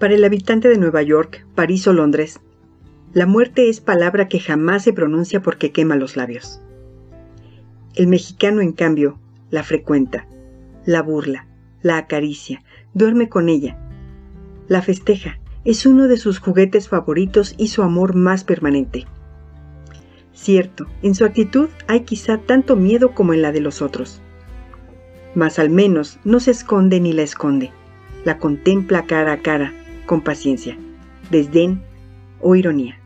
Para el habitante de Nueva York, París o Londres, la muerte es palabra que jamás se pronuncia porque quema los labios. El mexicano, en cambio, la frecuenta, la burla, la acaricia, duerme con ella, la festeja, es uno de sus juguetes favoritos y su amor más permanente. Cierto, en su actitud hay quizá tanto miedo como en la de los otros. Mas al menos no se esconde ni la esconde, la contempla cara a cara, con paciencia, desdén o ironía.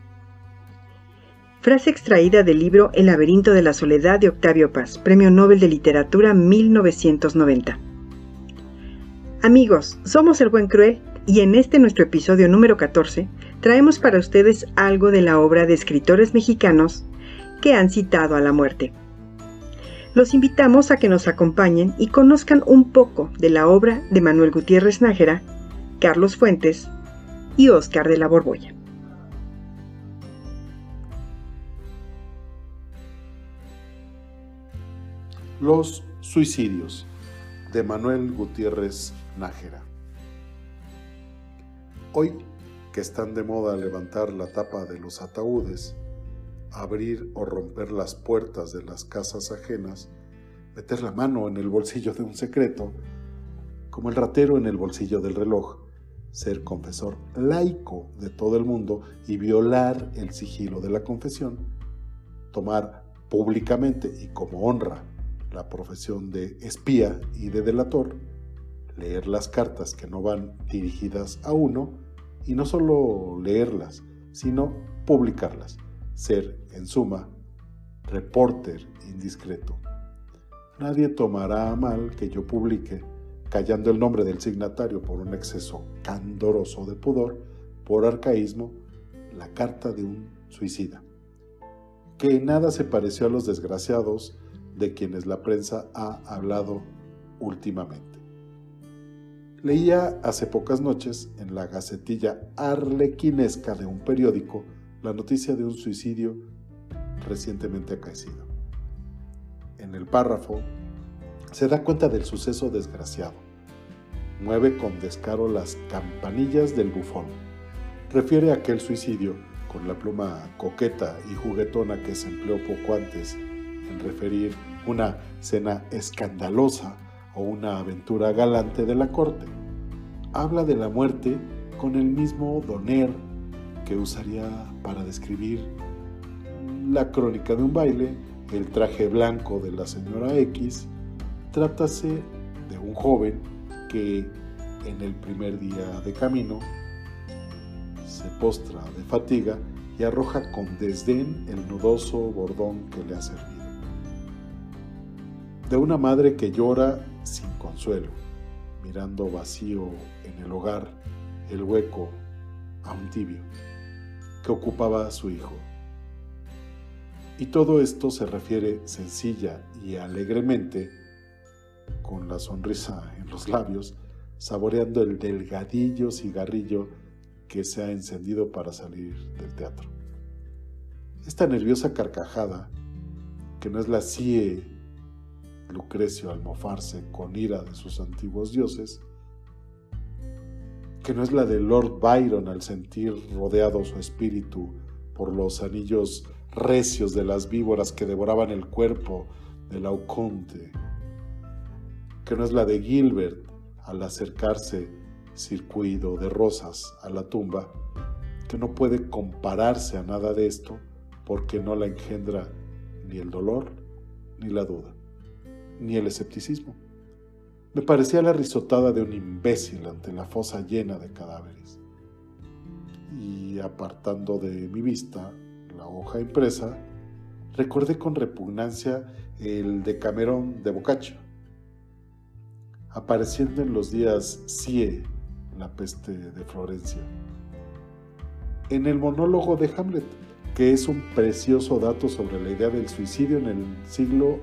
Frase extraída del libro El laberinto de la soledad de Octavio Paz, Premio Nobel de Literatura 1990. Amigos, somos el buen cruel y en este nuestro episodio número 14 traemos para ustedes algo de la obra de escritores mexicanos que han citado a la muerte. Los invitamos a que nos acompañen y conozcan un poco de la obra de Manuel Gutiérrez Nájera, Carlos Fuentes y Óscar de la Borbolla. Los suicidios de Manuel Gutiérrez Nájera. Hoy que están de moda levantar la tapa de los ataúdes, abrir o romper las puertas de las casas ajenas, meter la mano en el bolsillo de un secreto, como el ratero en el bolsillo del reloj, ser confesor laico de todo el mundo y violar el sigilo de la confesión, tomar públicamente y como honra la profesión de espía y de delator, leer las cartas que no van dirigidas a uno y no solo leerlas, sino publicarlas, ser, en suma, reporter indiscreto. Nadie tomará a mal que yo publique, callando el nombre del signatario por un exceso candoroso de pudor, por arcaísmo, la carta de un suicida, que nada se pareció a los desgraciados de quienes la prensa ha hablado últimamente. Leía hace pocas noches en la gacetilla arlequinesca de un periódico la noticia de un suicidio recientemente acaecido. En el párrafo se da cuenta del suceso desgraciado. Mueve con descaro las campanillas del bufón. Refiere aquel suicidio con la pluma coqueta y juguetona que se empleó poco antes en referir una cena escandalosa o una aventura galante de la corte. Habla de la muerte con el mismo doner que usaría para describir la crónica de un baile, el traje blanco de la señora X. Trátase de un joven que en el primer día de camino se postra de fatiga y arroja con desdén el nudoso bordón que le ha servido de una madre que llora sin consuelo, mirando vacío en el hogar el hueco a un tibio que ocupaba a su hijo. Y todo esto se refiere sencilla y alegremente, con la sonrisa en los labios, saboreando el delgadillo cigarrillo que se ha encendido para salir del teatro. Esta nerviosa carcajada, que no es la CIE Lucrecio al mofarse con ira de sus antiguos dioses, que no es la de Lord Byron al sentir rodeado su espíritu por los anillos recios de las víboras que devoraban el cuerpo de Lauconte, que no es la de Gilbert al acercarse circuido de rosas a la tumba, que no puede compararse a nada de esto porque no la engendra ni el dolor ni la duda ni el escepticismo. Me parecía la risotada de un imbécil ante la fosa llena de cadáveres. Y apartando de mi vista la hoja impresa, recordé con repugnancia el Decamerón de Boccaccio, apareciendo en los días CIE, la peste de Florencia. En el monólogo de Hamlet, que es un precioso dato sobre la idea del suicidio en el siglo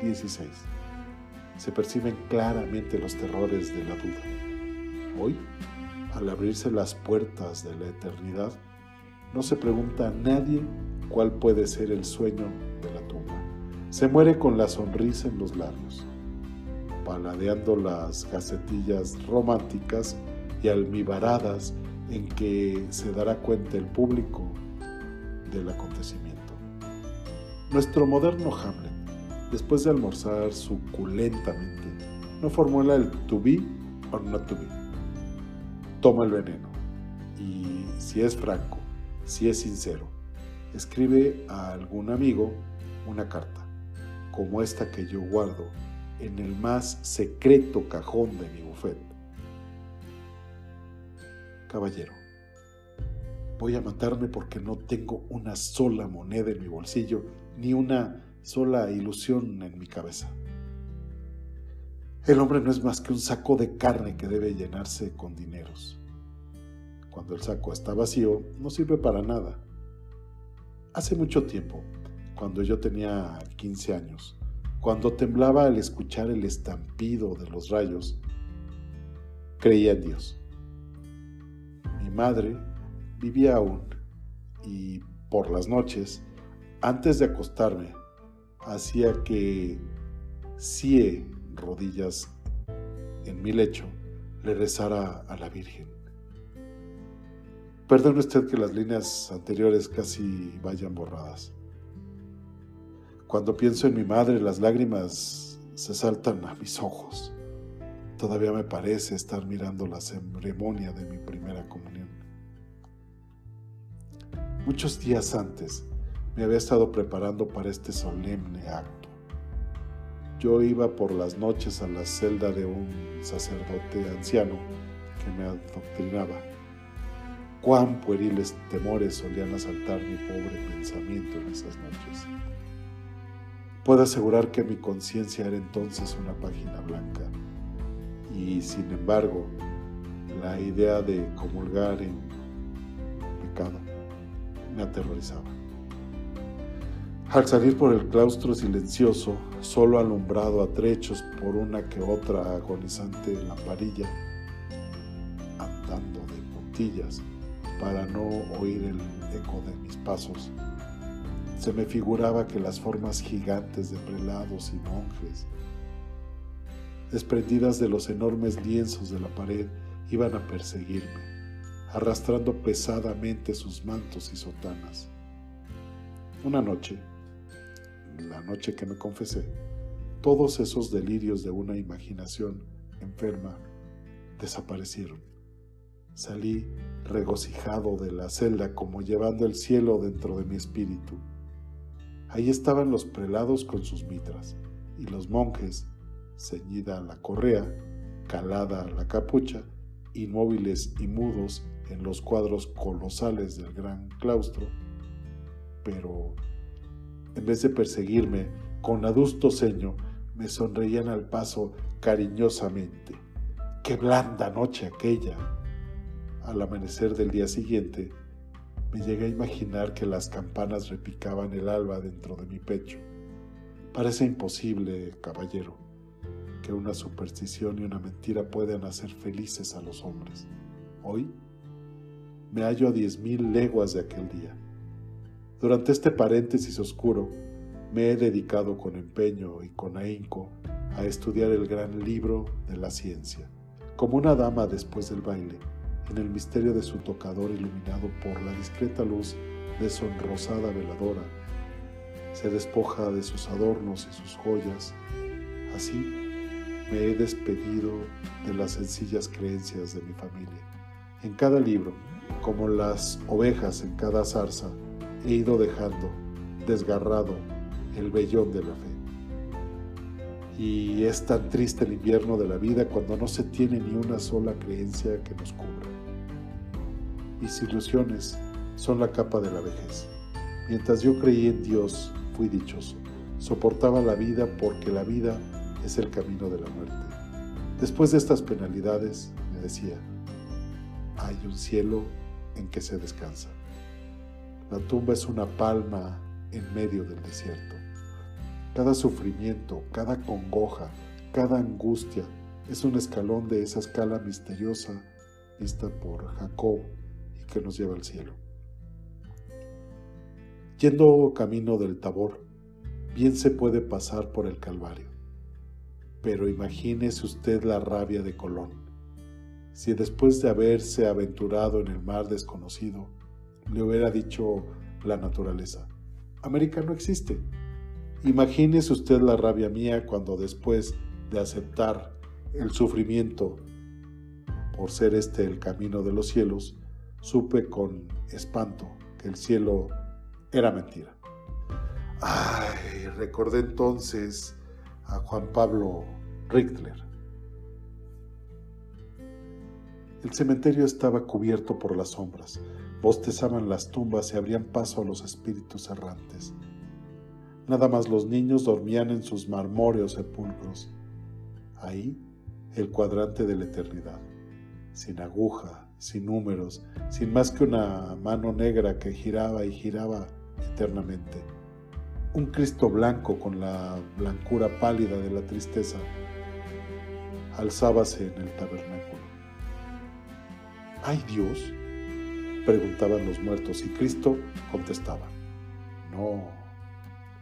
16. Se perciben claramente los terrores de la duda. Hoy, al abrirse las puertas de la eternidad, no se pregunta a nadie cuál puede ser el sueño de la tumba. Se muere con la sonrisa en los labios, paladeando las gacetillas románticas y almibaradas en que se dará cuenta el público del acontecimiento. Nuestro moderno Hamlet, después de almorzar suculentamente, no formula el to be or not to be. Toma el veneno y si es franco, si es sincero, escribe a algún amigo una carta, como esta que yo guardo en el más secreto cajón de mi bufet. Caballero, voy a matarme porque no tengo una sola moneda en mi bolsillo, ni una sola ilusión en mi cabeza. El hombre no es más que un saco de carne que debe llenarse con dineros. Cuando el saco está vacío, no sirve para nada. Hace mucho tiempo, cuando yo tenía 15 años, cuando temblaba al escuchar el estampido de los rayos, creía en Dios. Mi madre vivía aún y por las noches, antes de acostarme, hacía que cie rodillas en mi lecho le rezara a la Virgen. Perdone usted que las líneas anteriores casi vayan borradas. Cuando pienso en mi madre, las lágrimas se saltan a mis ojos. Todavía me parece estar mirando la ceremonia de mi primera comunión. Muchos días antes me había estado preparando para este solemne acto. Yo iba por las noches a la celda de un sacerdote anciano que me adoctrinaba. Cuán pueriles temores solían asaltar mi pobre pensamiento en esas noches. Puedo asegurar que mi conciencia era entonces una página blanca y sin embargo la idea de comulgar en pecado me aterrorizaba. Al salir por el claustro silencioso, solo alumbrado a trechos por una que otra agonizante lamparilla, andando de puntillas para no oír el eco de mis pasos, se me figuraba que las formas gigantes de prelados y monjes, desprendidas de los enormes lienzos de la pared, iban a perseguirme, arrastrando pesadamente sus mantos y sotanas. Una noche, la noche que me confesé, todos esos delirios de una imaginación enferma desaparecieron. Salí regocijado de la celda como llevando el cielo dentro de mi espíritu Ahí estaban los prelados con sus mitras y los monjes, ceñida la correa, calada la capucha, inmóviles y mudos en los cuadros colosales del gran claustro, pero en vez de perseguirme con adusto ceño, me sonreían al paso cariñosamente. ¡Qué blanda noche aquella! Al amanecer del día siguiente, me llegué a imaginar que las campanas repicaban el alba dentro de mi pecho. Parece imposible, caballero, que una superstición y una mentira puedan hacer felices a los hombres. Hoy me hallo a diez mil leguas de aquel día. Durante este paréntesis oscuro, me he dedicado con empeño y con ahínco a estudiar el gran libro de la ciencia, como una dama después del baile en el misterio de su tocador iluminado por la discreta luz de sonrosada veladora. Se despoja de sus adornos y sus joyas. Así me he despedido de las sencillas creencias de mi familia. En cada libro, como las ovejas en cada zarza, he ido dejando desgarrado el vellón de la fe. Y es tan triste el invierno de la vida cuando no se tiene ni una sola creencia que nos cubra. Mis ilusiones son la capa de la vejez. Mientras yo creí en Dios, fui dichoso. Soportaba la vida porque la vida es el camino de la muerte. Después de estas penalidades, me decía, hay un cielo en que se descansa. La tumba es una palma en medio del desierto. Cada sufrimiento, cada congoja, cada angustia es un escalón de esa escala misteriosa vista por Jacob que nos lleva al cielo. Yendo camino del Tabor, bien se puede pasar por el Calvario, pero imagínese usted la rabia de Colón. si después de haberse aventurado en el mar desconocido, le hubiera dicho la naturaleza, América no existe. Imagínese usted la rabia mía cuando después de aceptar el sufrimiento por ser este el camino de los cielos, supe con espanto que el cielo era mentira. Ay, recordé entonces a Juan Pablo Richtler. El cementerio estaba cubierto por las sombras, bostezaban las tumbas y abrían paso a los espíritus errantes. Nada más los niños dormían en sus marmóreos sepulcros. Ahí, el cuadrante de la eternidad, sin aguja, sin números, sin más que una mano negra que giraba y giraba eternamente. Un Cristo blanco con la blancura pálida de la tristeza alzábase en el tabernáculo. ¿Hay Dios? preguntaban los muertos y Cristo contestaba, no,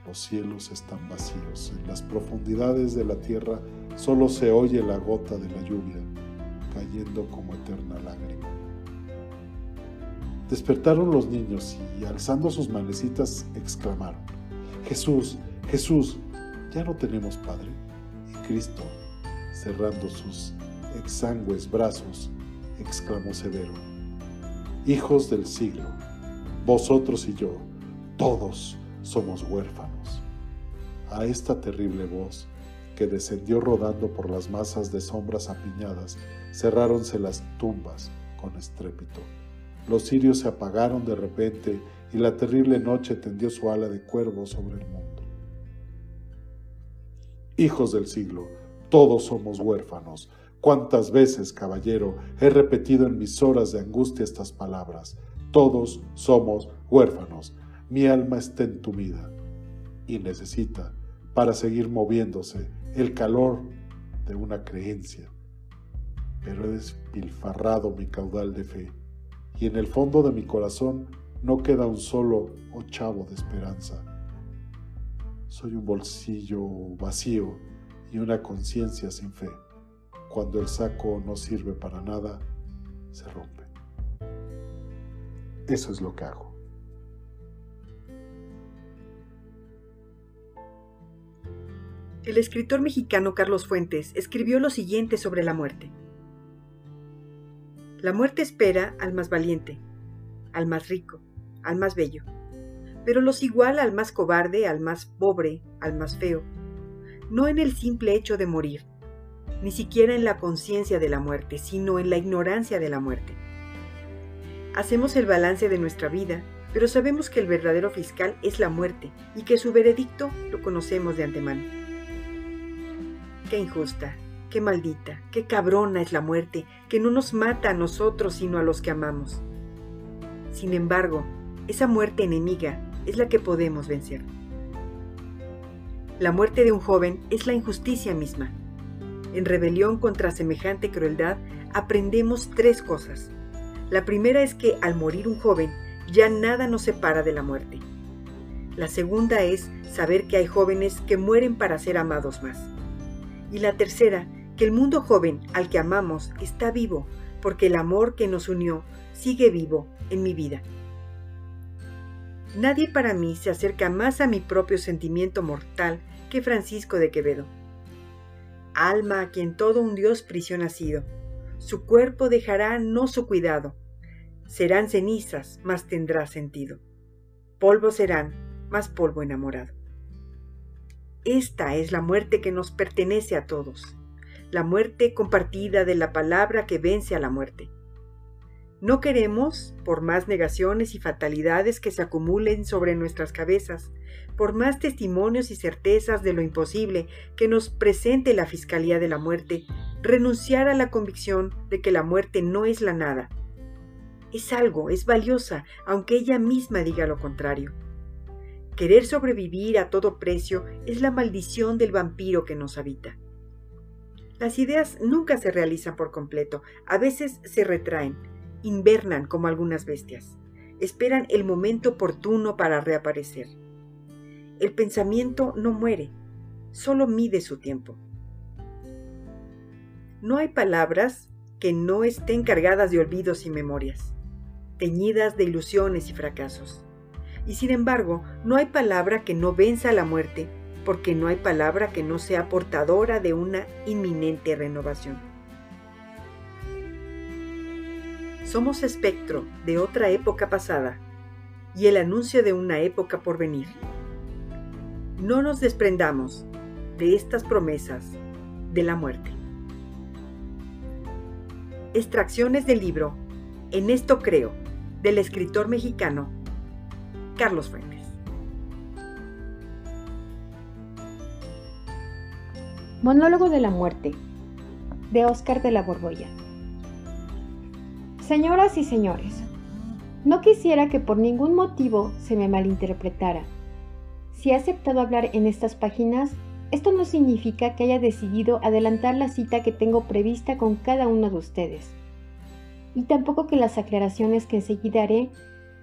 los cielos están vacíos, en las profundidades de la tierra solo se oye la gota de la lluvia cayendo como eterna lágrima. Despertaron los niños y alzando sus manecitas exclamaron, Jesús, Jesús, ¿ya no tenemos Padre? Y Cristo, cerrando sus exangües brazos, exclamó severo, Hijos del siglo, vosotros y yo, todos somos huérfanos. A esta terrible voz, que descendió rodando por las masas de sombras apiñadas, cerráronse las tumbas con estrépito. Los cirios se apagaron de repente y la terrible noche tendió su ala de cuervo sobre el mundo. Hijos del siglo, todos somos huérfanos. Cuántas veces, caballero, he repetido en mis horas de angustia estas palabras. Todos somos huérfanos. Mi alma está entumida y necesita, para seguir moviéndose, el calor de una creencia. Pero he despilfarrado mi caudal de fe y en el fondo de mi corazón no queda un solo ochavo de esperanza. Soy un bolsillo vacío y una conciencia sin fe. Cuando el saco no sirve para nada, se rompe. Eso es lo que hago. El escritor mexicano Carlos Fuentes escribió lo siguiente sobre la muerte. La muerte espera al más valiente, al más rico, al más bello, pero los iguala al más cobarde, al más pobre, al más feo, no en el simple hecho de morir, ni siquiera en la conciencia de la muerte, sino en la ignorancia de la muerte. Hacemos el balance de nuestra vida, pero sabemos que el verdadero fiscal es la muerte y que su veredicto lo conocemos de antemano. Qué injusta, Qué maldita, qué cabrona es la muerte, que no nos mata a nosotros sino a los que amamos. Sin embargo, esa muerte enemiga es la que podemos vencer. La muerte de un joven es la injusticia misma. En rebelión contra semejante crueldad aprendemos tres cosas. La primera es que al morir un joven ya nada nos separa de la muerte. La segunda es saber que hay jóvenes que mueren para ser amados más. Y la tercera el mundo joven al que amamos está vivo, porque el amor que nos unió sigue vivo en mi vida. Nadie para mí se acerca más a mi propio sentimiento mortal que Francisco de Quevedo. Alma a quien todo un Dios prisión ha sido, su cuerpo dejará no su cuidado, serán cenizas, mas tendrá sentido. Polvo serán, más polvo enamorado. Esta es la muerte que nos pertenece a todos la muerte compartida de la palabra que vence a la muerte. No queremos, por más negaciones y fatalidades que se acumulen sobre nuestras cabezas, por más testimonios y certezas de lo imposible que nos presente la Fiscalía de la Muerte, renunciar a la convicción de que la muerte no es la nada. Es algo, es valiosa, aunque ella misma diga lo contrario. Querer sobrevivir a todo precio es la maldición del vampiro que nos habita. Las ideas nunca se realizan por completo, a veces se retraen, invernan como algunas bestias, esperan el momento oportuno para reaparecer. El pensamiento no muere, solo mide su tiempo. No hay palabras que no estén cargadas de olvidos y memorias, teñidas de ilusiones y fracasos. Y sin embargo, no hay palabra que no venza a la muerte, porque no hay palabra que no sea portadora de una inminente renovación. Somos espectro de otra época pasada y el anuncio de una época por venir. No nos desprendamos de estas promesas de la muerte. Extracciones del libro En esto creo, del escritor mexicano Carlos Fuentes. Monólogo de la muerte de Óscar de la Borbolla. Señoras y señores, no quisiera que por ningún motivo se me malinterpretara. Si he aceptado hablar en estas páginas, esto no significa que haya decidido adelantar la cita que tengo prevista con cada uno de ustedes. Y tampoco que las aclaraciones que enseguida haré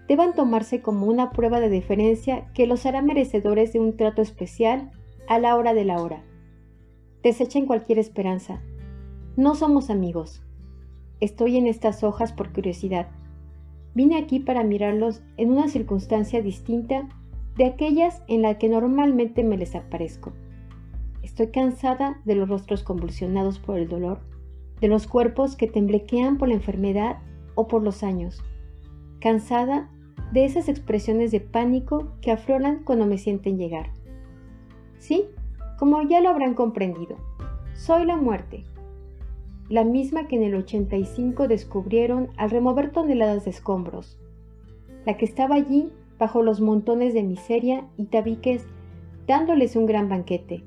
deban tomarse como una prueba de deferencia que los hará merecedores de un trato especial a la hora de la hora. Desechen cualquier esperanza. No somos amigos. Estoy en estas hojas por curiosidad Vine aquí para mirarlos en una circunstancia distinta de aquellas en las que normalmente me les aparezco. Estoy cansada de los rostros convulsionados por el dolor, de los cuerpos que temblequean por la enfermedad o por los años. Cansada de esas expresiones de pánico que afloran cuando me sienten llegar. Sí, como ya lo habrán comprendido, soy la muerte, la misma que en el 85 descubrieron al remover toneladas de escombros, la que estaba allí bajo los montones de miseria y tabiques dándoles un gran banquete,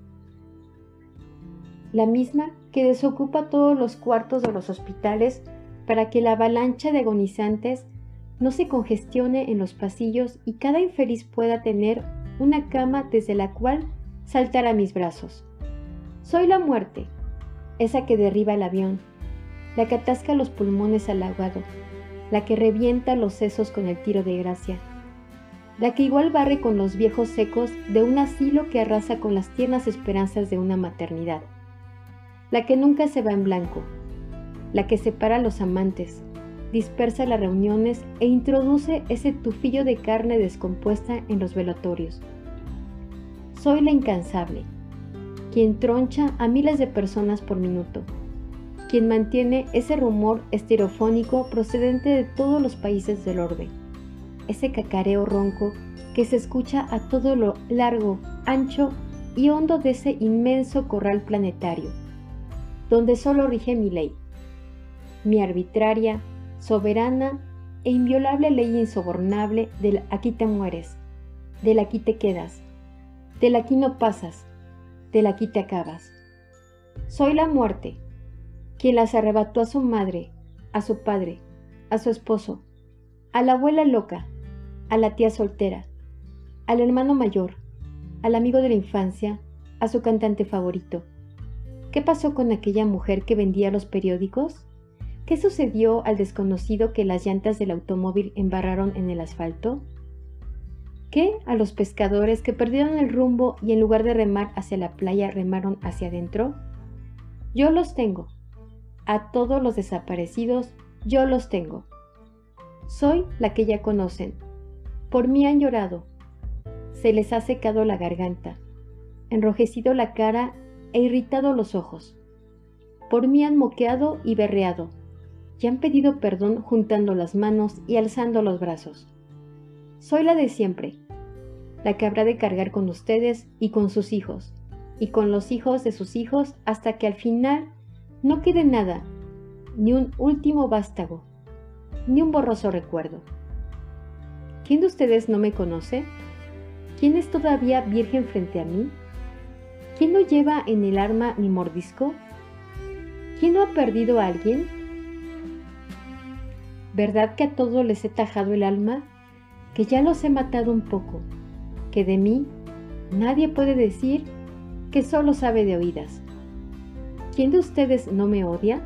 la misma que desocupa todos los cuartos de los hospitales para que la avalancha de agonizantes no se congestione en los pasillos y cada infeliz pueda tener una cama desde la cual saltar a mis brazos. Soy la muerte, esa que derriba el avión, la que atasca los pulmones al ahogado, la que revienta los sesos con el tiro de gracia, la que igual barre con los viejos secos de un asilo que arrasa con las tiernas esperanzas de una maternidad, la que nunca se va en blanco, la que separa a los amantes, dispersa las reuniones e introduce ese tufillo de carne descompuesta en los velatorios. Soy la incansable, quien troncha a miles de personas por minuto, quien mantiene ese rumor estereofónico procedente de todos los países del orbe, ese cacareo ronco que se escucha a todo lo largo, ancho y hondo de ese inmenso corral planetario, donde solo rige mi ley, mi arbitraria, soberana e inviolable ley insobornable del aquí te mueres, del aquí te quedas, del aquí no pasas, del aquí te acabas. Soy la muerte, quien las arrebató a su madre, a su padre, a su esposo, a la abuela loca, a la tía soltera, al hermano mayor, al amigo de la infancia, a su cantante favorito. ¿Qué pasó con aquella mujer que vendía los periódicos? ¿Qué sucedió al desconocido que las llantas del automóvil embarraron en el asfalto? ¿Qué a los pescadores que perdieron el rumbo y en lugar de remar hacia la playa remaron hacia adentro? Yo los tengo. A todos los desaparecidos, yo los tengo. Soy la que ya conocen. Por mí han llorado. Se les ha secado la garganta, enrojecido la cara e irritado los ojos. Por mí han moqueado y berreado, y han pedido perdón juntando las manos y alzando los brazos. Soy la de siempre, la que habrá de cargar con ustedes y con sus hijos, y con los hijos de sus hijos hasta que al final no quede nada, ni un último vástago, ni un borroso recuerdo. ¿Quién de ustedes no me conoce? ¿Quién es todavía virgen frente a mí? ¿Quién no lleva en el arma mi mordisco? ¿Quién no ha perdido a alguien? ¿Verdad que a todos les he tajado el alma que ya los he matado un poco, que de mí nadie puede decir que solo sabe de oídas. ¿Quién de ustedes no me odia?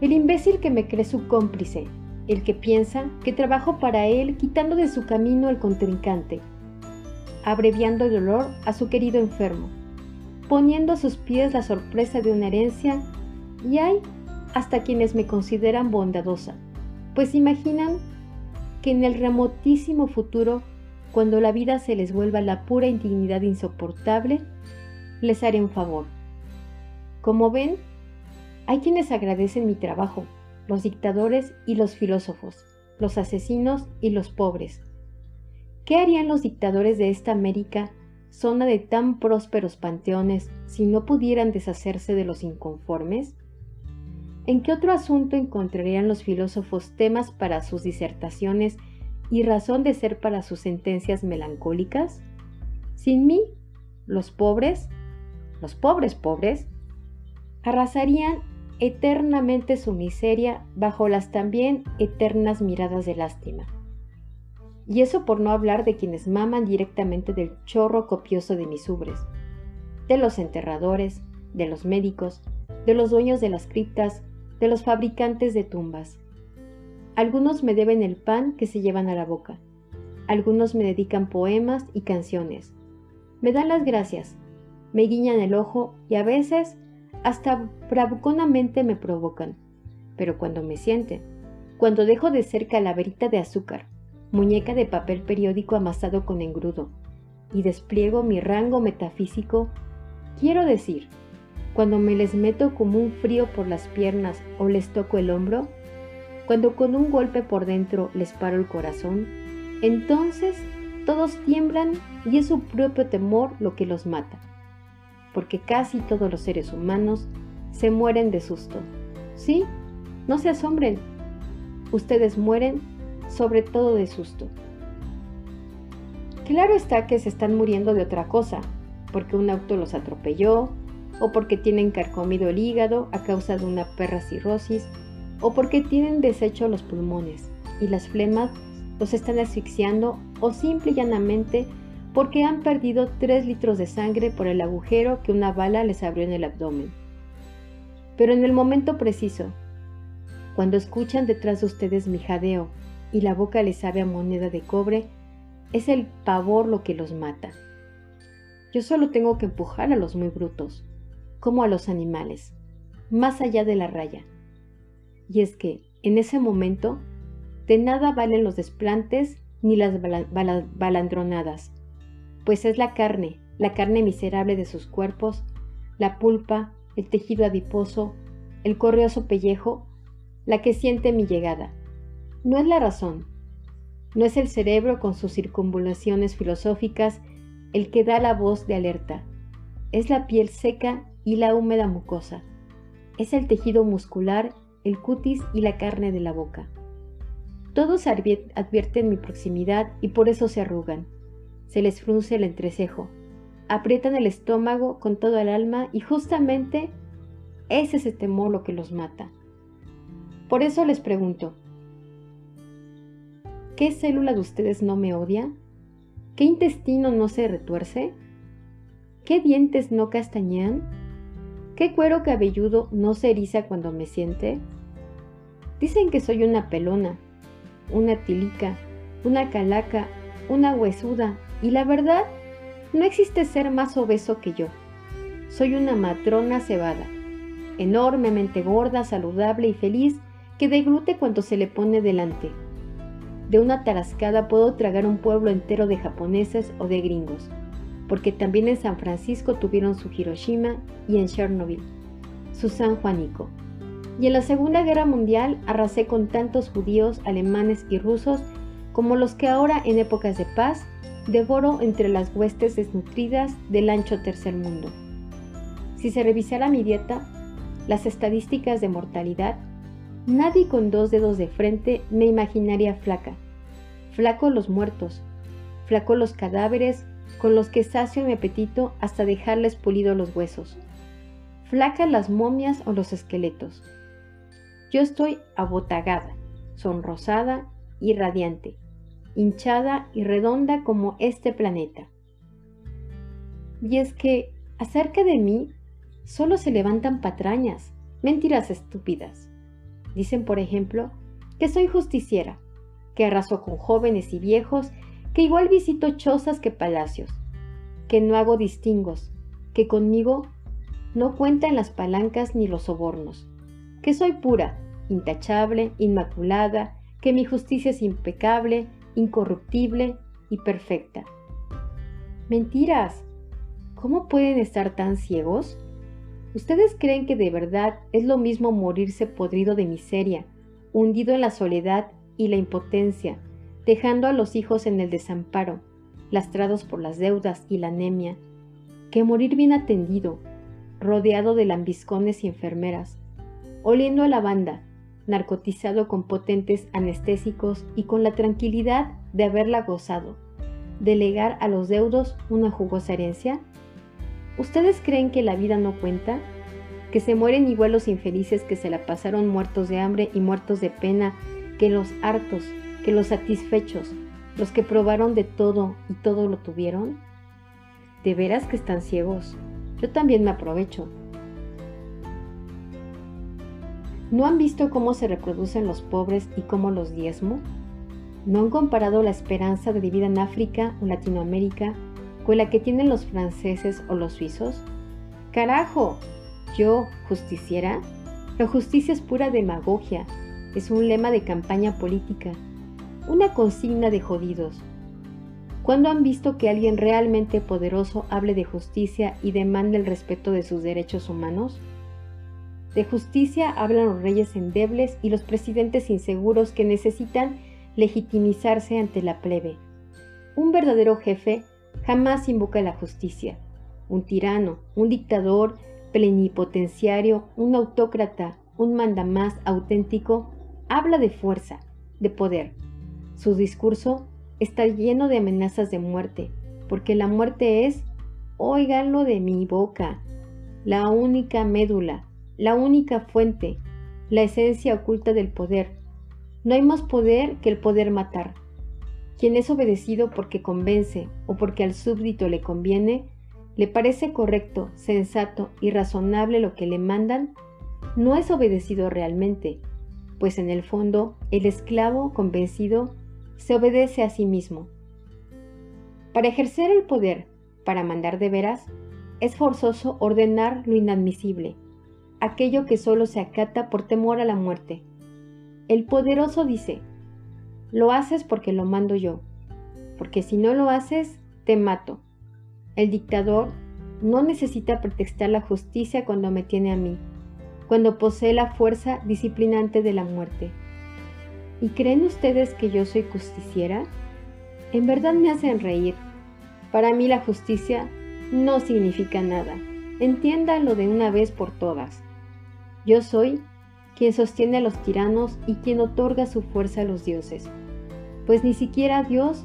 El imbécil que me cree su cómplice, el que piensa que trabajo para él quitando de su camino al contrincante, abreviando el dolor a su querido enfermo, poniendo a sus pies la sorpresa de una herencia y ay, hasta quienes me consideran bondadosa, pues imaginan que en el remotísimo futuro, cuando la vida se les vuelva la pura indignidad insoportable, les haré un favor. Como ven, hay quienes agradecen mi trabajo, los dictadores y los filósofos, los asesinos y los pobres. ¿Qué harían los dictadores de esta América, zona de tan prósperos panteones, si no pudieran deshacerse de los inconformes? ¿En qué otro asunto encontrarían los filósofos temas para sus disertaciones y razón de ser para sus sentencias melancólicas? Sin mí, los pobres, los pobres pobres, arrasarían eternamente su miseria bajo las también eternas miradas de lástima. Y eso por no hablar de quienes maman directamente del chorro copioso de mis ubres, de los enterradores, de los médicos, de los dueños de las criptas, de los fabricantes de tumbas. Algunos me deben el pan que se llevan a la boca. Algunos me dedican poemas y canciones. Me dan las gracias, me guiñan el ojo y a veces hasta bravuconamente me provocan. Pero cuando me sienten, cuando dejo de ser calaverita de azúcar, muñeca de papel periódico amasado con engrudo, y despliego mi rango metafísico, quiero decir, cuando me les meto como un frío por las piernas o les toco el hombro, cuando con un golpe por dentro les paro el corazón, entonces todos tiemblan y es su propio temor lo que los mata porque casi todos los seres humanos se mueren de susto. ¿Sí? No se asombren. Ustedes mueren sobre todo de susto. Claro está que se están muriendo de otra cosa, porque un auto los atropelló, o porque tienen carcomido el hígado a causa de una perra cirrosis, o porque tienen deshecho los pulmones y las flemas los están asfixiando, o simple y llanamente porque han perdido 3 litros de sangre por el agujero que una bala les abrió en el abdomen. Pero en el momento preciso, cuando escuchan detrás de ustedes mi jadeo y la boca les sabe a moneda de cobre, es el pavor lo que los mata. Yo solo tengo que empujar a los muy brutos, como a los animales, más allá de la raya. Y es que, en ese momento, de nada valen los desplantes ni las balandronadas pues es la carne, la carne miserable de sus cuerpos, la pulpa, el tejido adiposo, el correoso pellejo, la que siente mi llegada. No es la razón, no es el cerebro con sus circunvulaciones filosóficas el que da la voz de alerta, es la piel seca y la húmeda mucosa, es el tejido muscular, el cutis y la carne de la boca. Todos advierten mi proximidad y por eso se arrugan se les frunce el entrecejo, aprietan el estómago con todo el alma y justamente es ese temor lo que los mata. Por eso les pregunto, ¿qué célula de ustedes no me odia? ¿Qué intestino no se retuerce? ¿Qué dientes no castañean? ¿Qué cuero cabelludo no se eriza cuando me siente? Dicen que soy una pelona, una tilica, una calaca, una huesuda, y la verdad, no existe ser más obeso que yo. Soy una matrona cebada, enormemente gorda, saludable y feliz, que deglute cuanto se le pone delante. De una tarascada puedo tragar un pueblo entero de japoneses o de gringos, porque también en San Francisco tuvieron su Hiroshima y en Chernobyl, su San Juanico. Y en la Segunda Guerra Mundial arrasé con tantos judíos, alemanes y rusos como los que ahora en épocas de paz devoro entre las huestes desnutridas del ancho tercer mundo. Si se revisara mi dieta, las estadísticas de mortalidad, nadie con dos dedos de frente me imaginaría flaca. Flaco los muertos, flaco los cadáveres con los que sacio mi apetito hasta dejarles pulido los huesos. Flaca las momias o los esqueletos. Yo estoy abotagada, sonrosada y radiante hinchada y redonda como este planeta. Y es que acerca de mí solo se levantan patrañas, mentiras estúpidas. Dicen, por ejemplo, que soy justiciera, que arraso con jóvenes y viejos, que igual visito chozas que palacios, que no hago distingos, que conmigo no cuentan las palancas ni los sobornos, que soy pura, intachable, inmaculada, que mi justicia es impecable, incorruptible y perfecta. Mentiras. ¿Cómo pueden estar tan ciegos? ¿Ustedes creen que de verdad es lo mismo morirse podrido de miseria, hundido en la soledad y la impotencia, dejando a los hijos en el desamparo, lastrados por las deudas y la anemia, que morir bien atendido, rodeado de lambiscones y enfermeras, oliendo a lavanda, narcotizado con potentes anestésicos y con la tranquilidad de haberla gozado, delegar a los deudos una jugosa herencia? ¿Ustedes creen que la vida no cuenta? ¿Que se mueren igual los infelices que se la pasaron muertos de hambre y muertos de pena que los hartos, que los satisfechos, los que probaron de todo y todo lo tuvieron? De veras que están ciegos. Yo también me aprovecho. ¿No han visto cómo se reproducen los pobres y cómo los diezmo? ¿No han comparado la esperanza de vida en África o Latinoamérica con la que tienen los franceses o los suizos? ¡Carajo! ¿Yo, justiciera? La justicia es pura demagogia, es un lema de campaña política, una consigna de jodidos. ¿Cuándo han visto que alguien realmente poderoso hable de justicia y demande el respeto de sus derechos humanos? De justicia hablan los reyes endebles y los presidentes inseguros que necesitan legitimizarse ante la plebe. Un verdadero jefe jamás invoca la justicia. Un tirano, un dictador, plenipotenciario, un autócrata, un mandamás auténtico, habla de fuerza, de poder. Su discurso está lleno de amenazas de muerte, porque la muerte es, óiganlo de mi boca, la única médula, la única fuente, la esencia oculta del poder. No hay más poder que el poder matar. Quien es obedecido porque convence o porque al súbdito le conviene, le parece correcto, sensato y razonable lo que le mandan, no es obedecido realmente, pues en el fondo el esclavo convencido se obedece a sí mismo. Para ejercer el poder, para mandar de veras, es forzoso ordenar lo inadmisible, aquello que solo se acata por temor a la muerte. El poderoso dice, lo haces porque lo mando yo, porque si no lo haces, te mato. El dictador no necesita pretextar la justicia cuando me tiene a mí, cuando posee la fuerza disciplinante de la muerte. ¿Y creen ustedes que yo soy justiciera? En verdad me hacen reír. Para mí la justicia no significa nada. Entiéndanlo de una vez por todas. Yo soy quien sostiene a los tiranos y quien otorga su fuerza a los dioses, pues ni siquiera Dios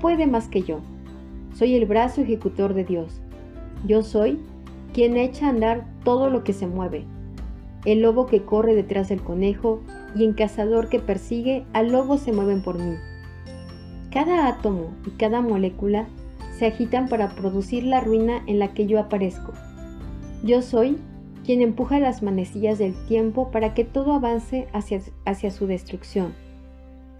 puede más que yo. Soy el brazo ejecutor de Dios. Yo soy quien echa a andar todo lo que se mueve, el lobo que corre detrás del conejo y el cazador que persigue al lobo se mueven por mí. Cada átomo y cada molécula se agitan para producir la ruina en la que yo aparezco. Yo soy quien empuja las manecillas del tiempo para que todo avance hacia, hacia su destrucción.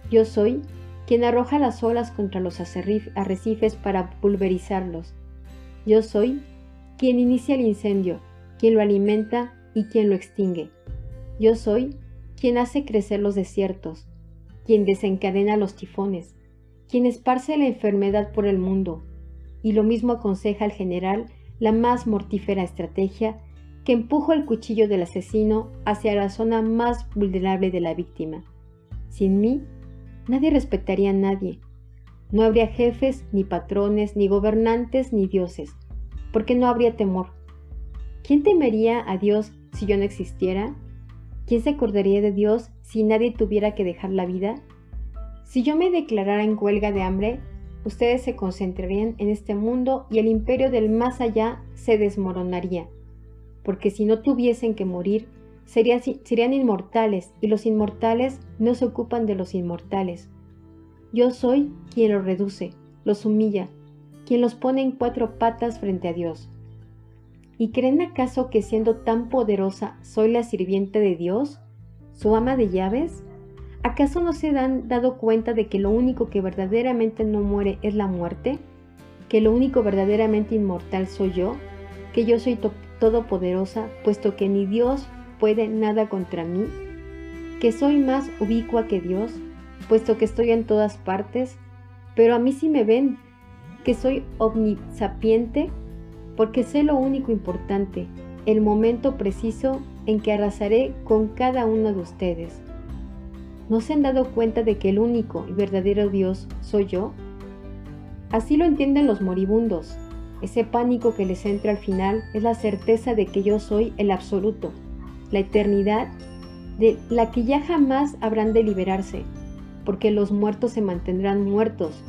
Yo soy quien arroja las olas contra los arrecifes para pulverizarlos. Yo soy quien inicia el incendio, quien lo alimenta y quien lo extingue. Yo soy quien hace crecer los desiertos, quien desencadena los tifones, quien esparce la enfermedad por el mundo, y lo mismo aconseja al general la más mortífera estrategia que empujo el cuchillo del asesino hacia la zona más vulnerable de la víctima. Sin mí, nadie respetaría a nadie. No habría jefes, ni patrones, ni gobernantes, ni dioses, porque no habría temor. ¿Quién temería a Dios si yo no existiera? ¿Quién se acordaría de Dios si nadie tuviera que dejar la vida? Si yo me declarara en huelga de hambre, ustedes se concentrarían en este mundo y el imperio del más allá se desmoronaría porque si no tuviesen que morir, serían, inmortales y los inmortales no se ocupan de los inmortales. Yo soy quien los reduce, los humilla, quien los pone en cuatro patas frente a Dios. ¿Y creen acaso que siendo tan poderosa soy la sirviente de Dios, su ama de llaves? ¿Acaso no se han dado cuenta de que lo único que verdaderamente no muere es la muerte? ¿Que lo único verdaderamente inmortal soy yo? ¿Que yo soy todopoderosa, puesto que ni Dios puede nada contra mí, que soy más ubicua que Dios, puesto que estoy en todas partes, pero a mí sí me ven, que soy omnisapiente, porque sé lo único importante, el momento preciso en que arrasaré con cada uno de ustedes. ¿No se han dado cuenta de que el único y verdadero Dios soy yo? Así lo entienden los moribundos. Ese pánico que les entra al final es la certeza de que yo soy el absoluto, la eternidad de la que ya jamás habrán de liberarse, porque los muertos se mantendrán muertos,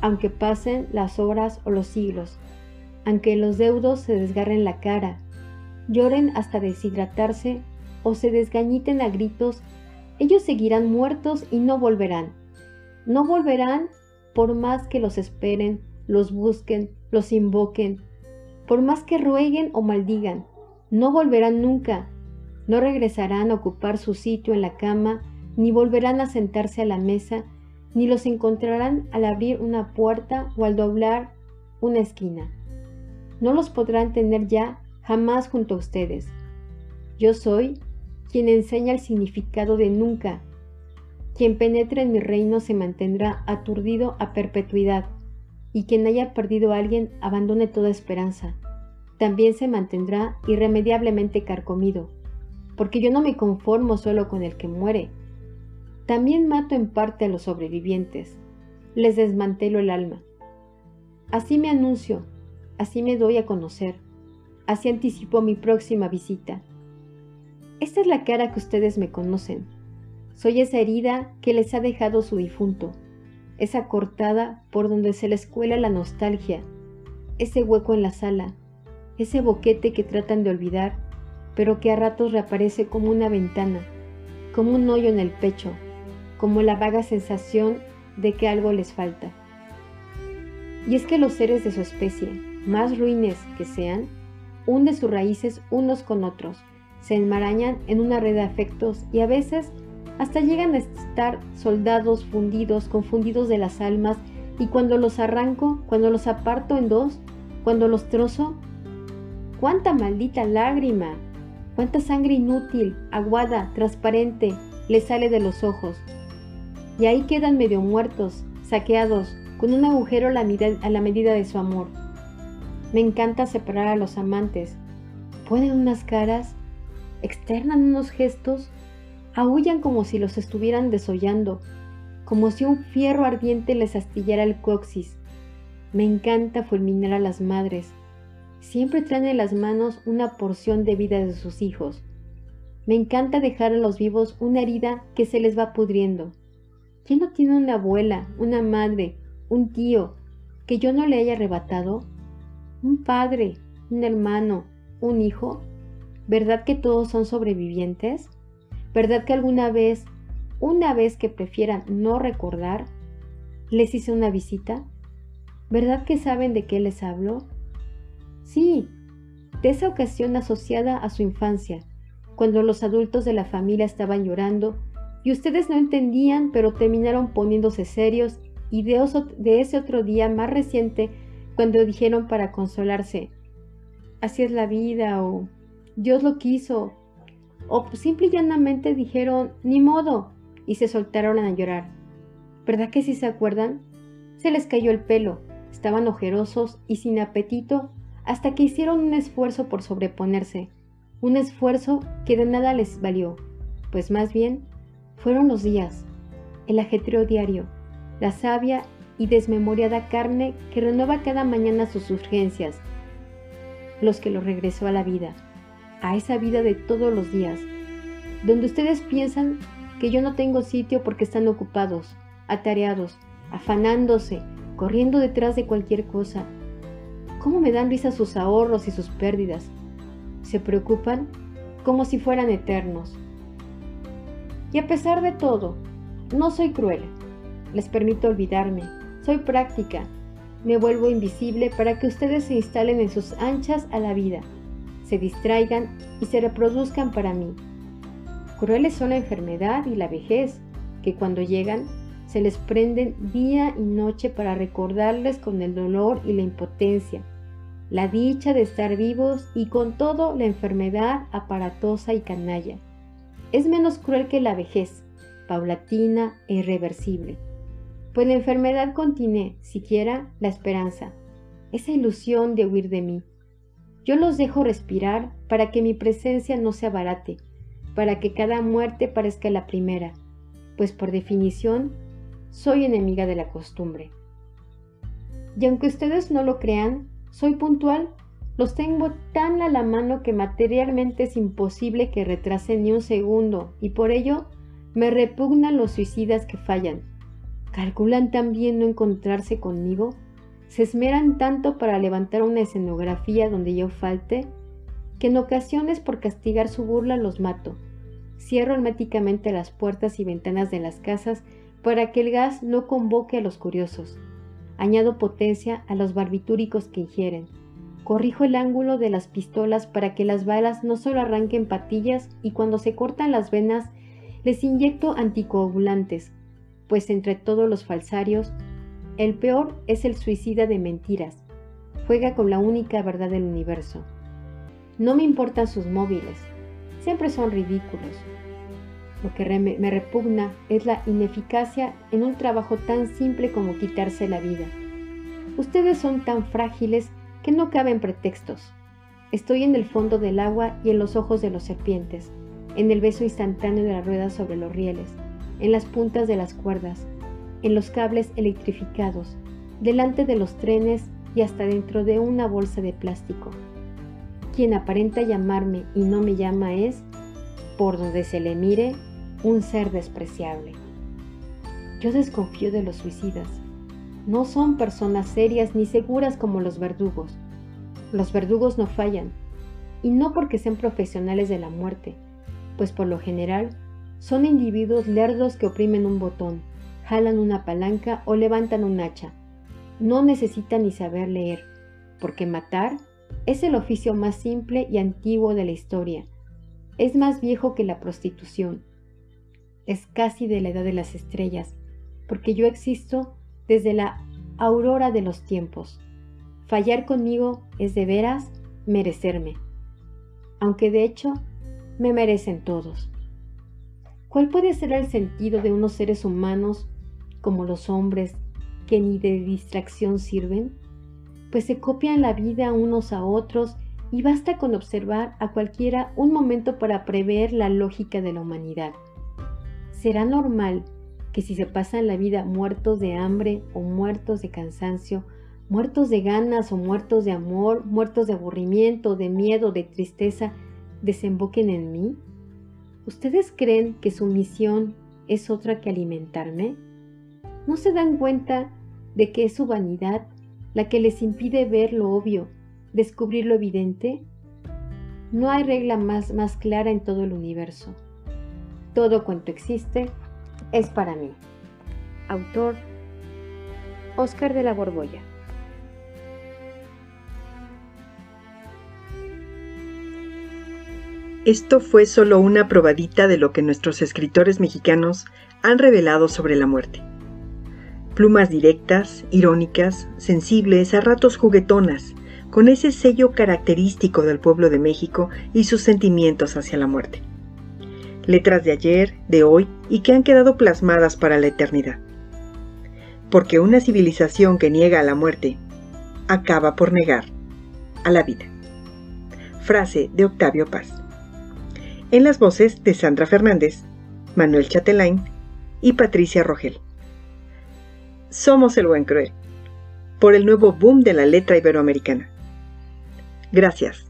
aunque pasen las horas o los siglos, aunque los deudos se desgarren la cara, lloren hasta deshidratarse o se desgañiten a gritos, ellos seguirán muertos y no volverán. No volverán por más que los esperen, los busquen, los invoquen, por más que rueguen o maldigan. No volverán nunca, no regresarán a ocupar su sitio en la cama, ni volverán a sentarse a la mesa, ni los encontrarán al abrir una puerta o al doblar una esquina. No los podrán tener ya jamás junto a ustedes. Yo soy quien enseña el significado de nunca. Quien penetre en mi reino se mantendrá aturdido a perpetuidad, y quien haya perdido a alguien abandone toda esperanza. También se mantendrá irremediablemente carcomido porque yo no me conformo solo con el que muere. También mato en parte a los sobrevivientes, les desmantelo el alma. Así me anuncio, así me doy a conocer, así anticipo mi próxima visita. Esta es la cara que ustedes me conocen. Soy esa herida que les ha dejado su difunto, esa cortada por donde se les cuela la nostalgia, ese hueco en la sala, ese boquete que tratan de olvidar pero que a ratos reaparece como una ventana, como un hoyo en el pecho, como la vaga sensación de que algo les falta. Y es que los seres de su especie, más ruines que sean, hunden sus raíces unos con otros, se enmarañan en una red de afectos y a veces hasta llegan a estar soldados fundidos, confundidos de las almas, y cuando los arranco, cuando los aparto en dos, cuando los trozo, ¡cuánta maldita lágrima! Cuánta sangre inútil, aguada, transparente, le sale de los ojos. Y ahí quedan medio muertos, saqueados, con un agujero a la, medida de su amor. Me encanta separar a los amantes. Ponen unas caras, externan unos gestos, aullan como si los estuvieran desollando, como si un fierro ardiente les astillara el coxis. Me encanta fulminar a las madres, siempre traen en las manos una porción de vida de sus hijos. Me encanta dejar a los vivos una herida que se les va pudriendo. ¿Quién no tiene una abuela, una madre, un tío que yo no le haya arrebatado? ¿Un padre, un hermano, un hijo? ¿Verdad que todos son sobrevivientes? ¿Verdad que alguna vez, una vez que prefieran no recordar, les hice una visita? ¿Verdad que saben de qué les hablo? Sí, de esa ocasión asociada a su infancia, cuando los adultos de la familia estaban llorando y ustedes no entendían, pero terminaron poniéndose serios, y de, ese otro día más reciente, cuando dijeron para consolarse, así es la vida, o Dios lo quiso, o simple y llanamente dijeron, ni modo, y se soltaron a llorar. ¿Verdad que si se acuerdan? Se les cayó el pelo, estaban ojerosos y sin apetito hasta que hicieron un esfuerzo por sobreponerse, un esfuerzo que de nada les valió, pues más bien fueron los días, el ajetreo diario, la sabia y desmemoriada carne que renueva cada mañana sus urgencias, los que lo regresó a la vida, a esa vida de todos los días, donde ustedes piensan que yo no tengo sitio porque están ocupados, atareados, afanándose, corriendo detrás de cualquier cosa, ¿Cómo me dan risa sus ahorros y sus pérdidas? Se preocupan como si fueran eternos. Y a pesar de todo, no soy cruel. Les permito olvidarme. Soy práctica. Me vuelvo invisible para que ustedes se instalen en sus anchas a la vida, se distraigan y se reproduzcan para mí. Crueles son la enfermedad y la vejez, que cuando llegan se les prenden día y noche para recordarles con el dolor y la impotencia, la dicha de estar vivos y con todo la enfermedad aparatosa y canalla. Es menos cruel que la vejez, paulatina e irreversible, pues la enfermedad contiene, siquiera, la esperanza, esa ilusión de huir de mí. Yo los dejo respirar para que mi presencia no se abarate, para que cada muerte parezca la primera, pues por definición soy enemiga de la costumbre. Y aunque ustedes no lo crean, soy puntual, los tengo tan a la mano que materialmente es imposible que retrasen ni un segundo y por ello me repugnan los suicidas que fallan. ¿Calculan también no encontrarse conmigo? ¿Se esmeran tanto para levantar una escenografía donde yo falte? Que en ocasiones por castigar su burla los mato. Cierro herméticamente las puertas y ventanas de las casas para que el gas no convoque a los curiosos. Añado potencia a los barbitúricos que ingieren. Corrijo el ángulo de las pistolas para que las balas no solo arranquen patillas y cuando se cortan las venas les inyecto anticoagulantes, pues entre todos los falsarios, el peor es el suicida de mentiras. Juega con la única verdad del universo. No me importan sus móviles, siempre son ridículos. Lo que me repugna es la ineficacia en un trabajo tan simple como quitarse la vida. Ustedes son tan frágiles que no caben pretextos. Estoy en el fondo del agua y en los ojos de los serpientes, en el beso instantáneo de las ruedas sobre los rieles, en las puntas de las cuerdas, en los cables electrificados, delante de los trenes y hasta dentro de una bolsa de plástico. Quien aparenta llamarme y no me llama es, por donde se le mire, un ser despreciable. Yo desconfío de los suicidas. No son personas serias ni seguras como los verdugos. Los verdugos no fallan, y no porque sean profesionales de la muerte, pues por lo general son individuos lerdos que oprimen un botón, jalan una palanca o levantan un hacha. No necesitan ni saber leer, porque matar es el oficio más simple y antiguo de la historia. Es más viejo que la prostitución es casi de la edad de las estrellas, porque yo existo desde la aurora de los tiempos. Fallar conmigo es de veras merecerme, aunque de hecho me merecen todos. ¿Cuál puede ser el sentido de unos seres humanos como los hombres que ni de distracción sirven? Pues se copian la vida unos a otros y basta con observar a cualquiera un momento para prever la lógica de la humanidad. ¿Será normal que si se pasan la vida muertos de hambre o muertos de cansancio, muertos de ganas o muertos de amor, muertos de aburrimiento, de miedo, de tristeza, desemboquen en mí? ¿Ustedes creen que su misión es otra que alimentarme? ¿No se dan cuenta de que es su vanidad la que les impide ver lo obvio, descubrir lo evidente? No hay regla más, más clara en todo el universo. Todo cuanto existe es para mí. Autor Oscar de la Borbolla. Esto fue solo una probadita de lo que nuestros escritores mexicanos han revelado sobre la muerte. Plumas directas, irónicas, sensibles, a ratos juguetonas, con ese sello característico del pueblo de México y sus sentimientos hacia la muerte letras de ayer, de hoy y que han quedado plasmadas para la eternidad. Porque una civilización que niega a la muerte acaba por negar a la vida. Frase de Octavio Paz. En las voces de Sandra Fernández, Manuel Chatelain y Patricia Rogel. Somos el buen cruel, por el nuevo boom de la letra iberoamericana. Gracias.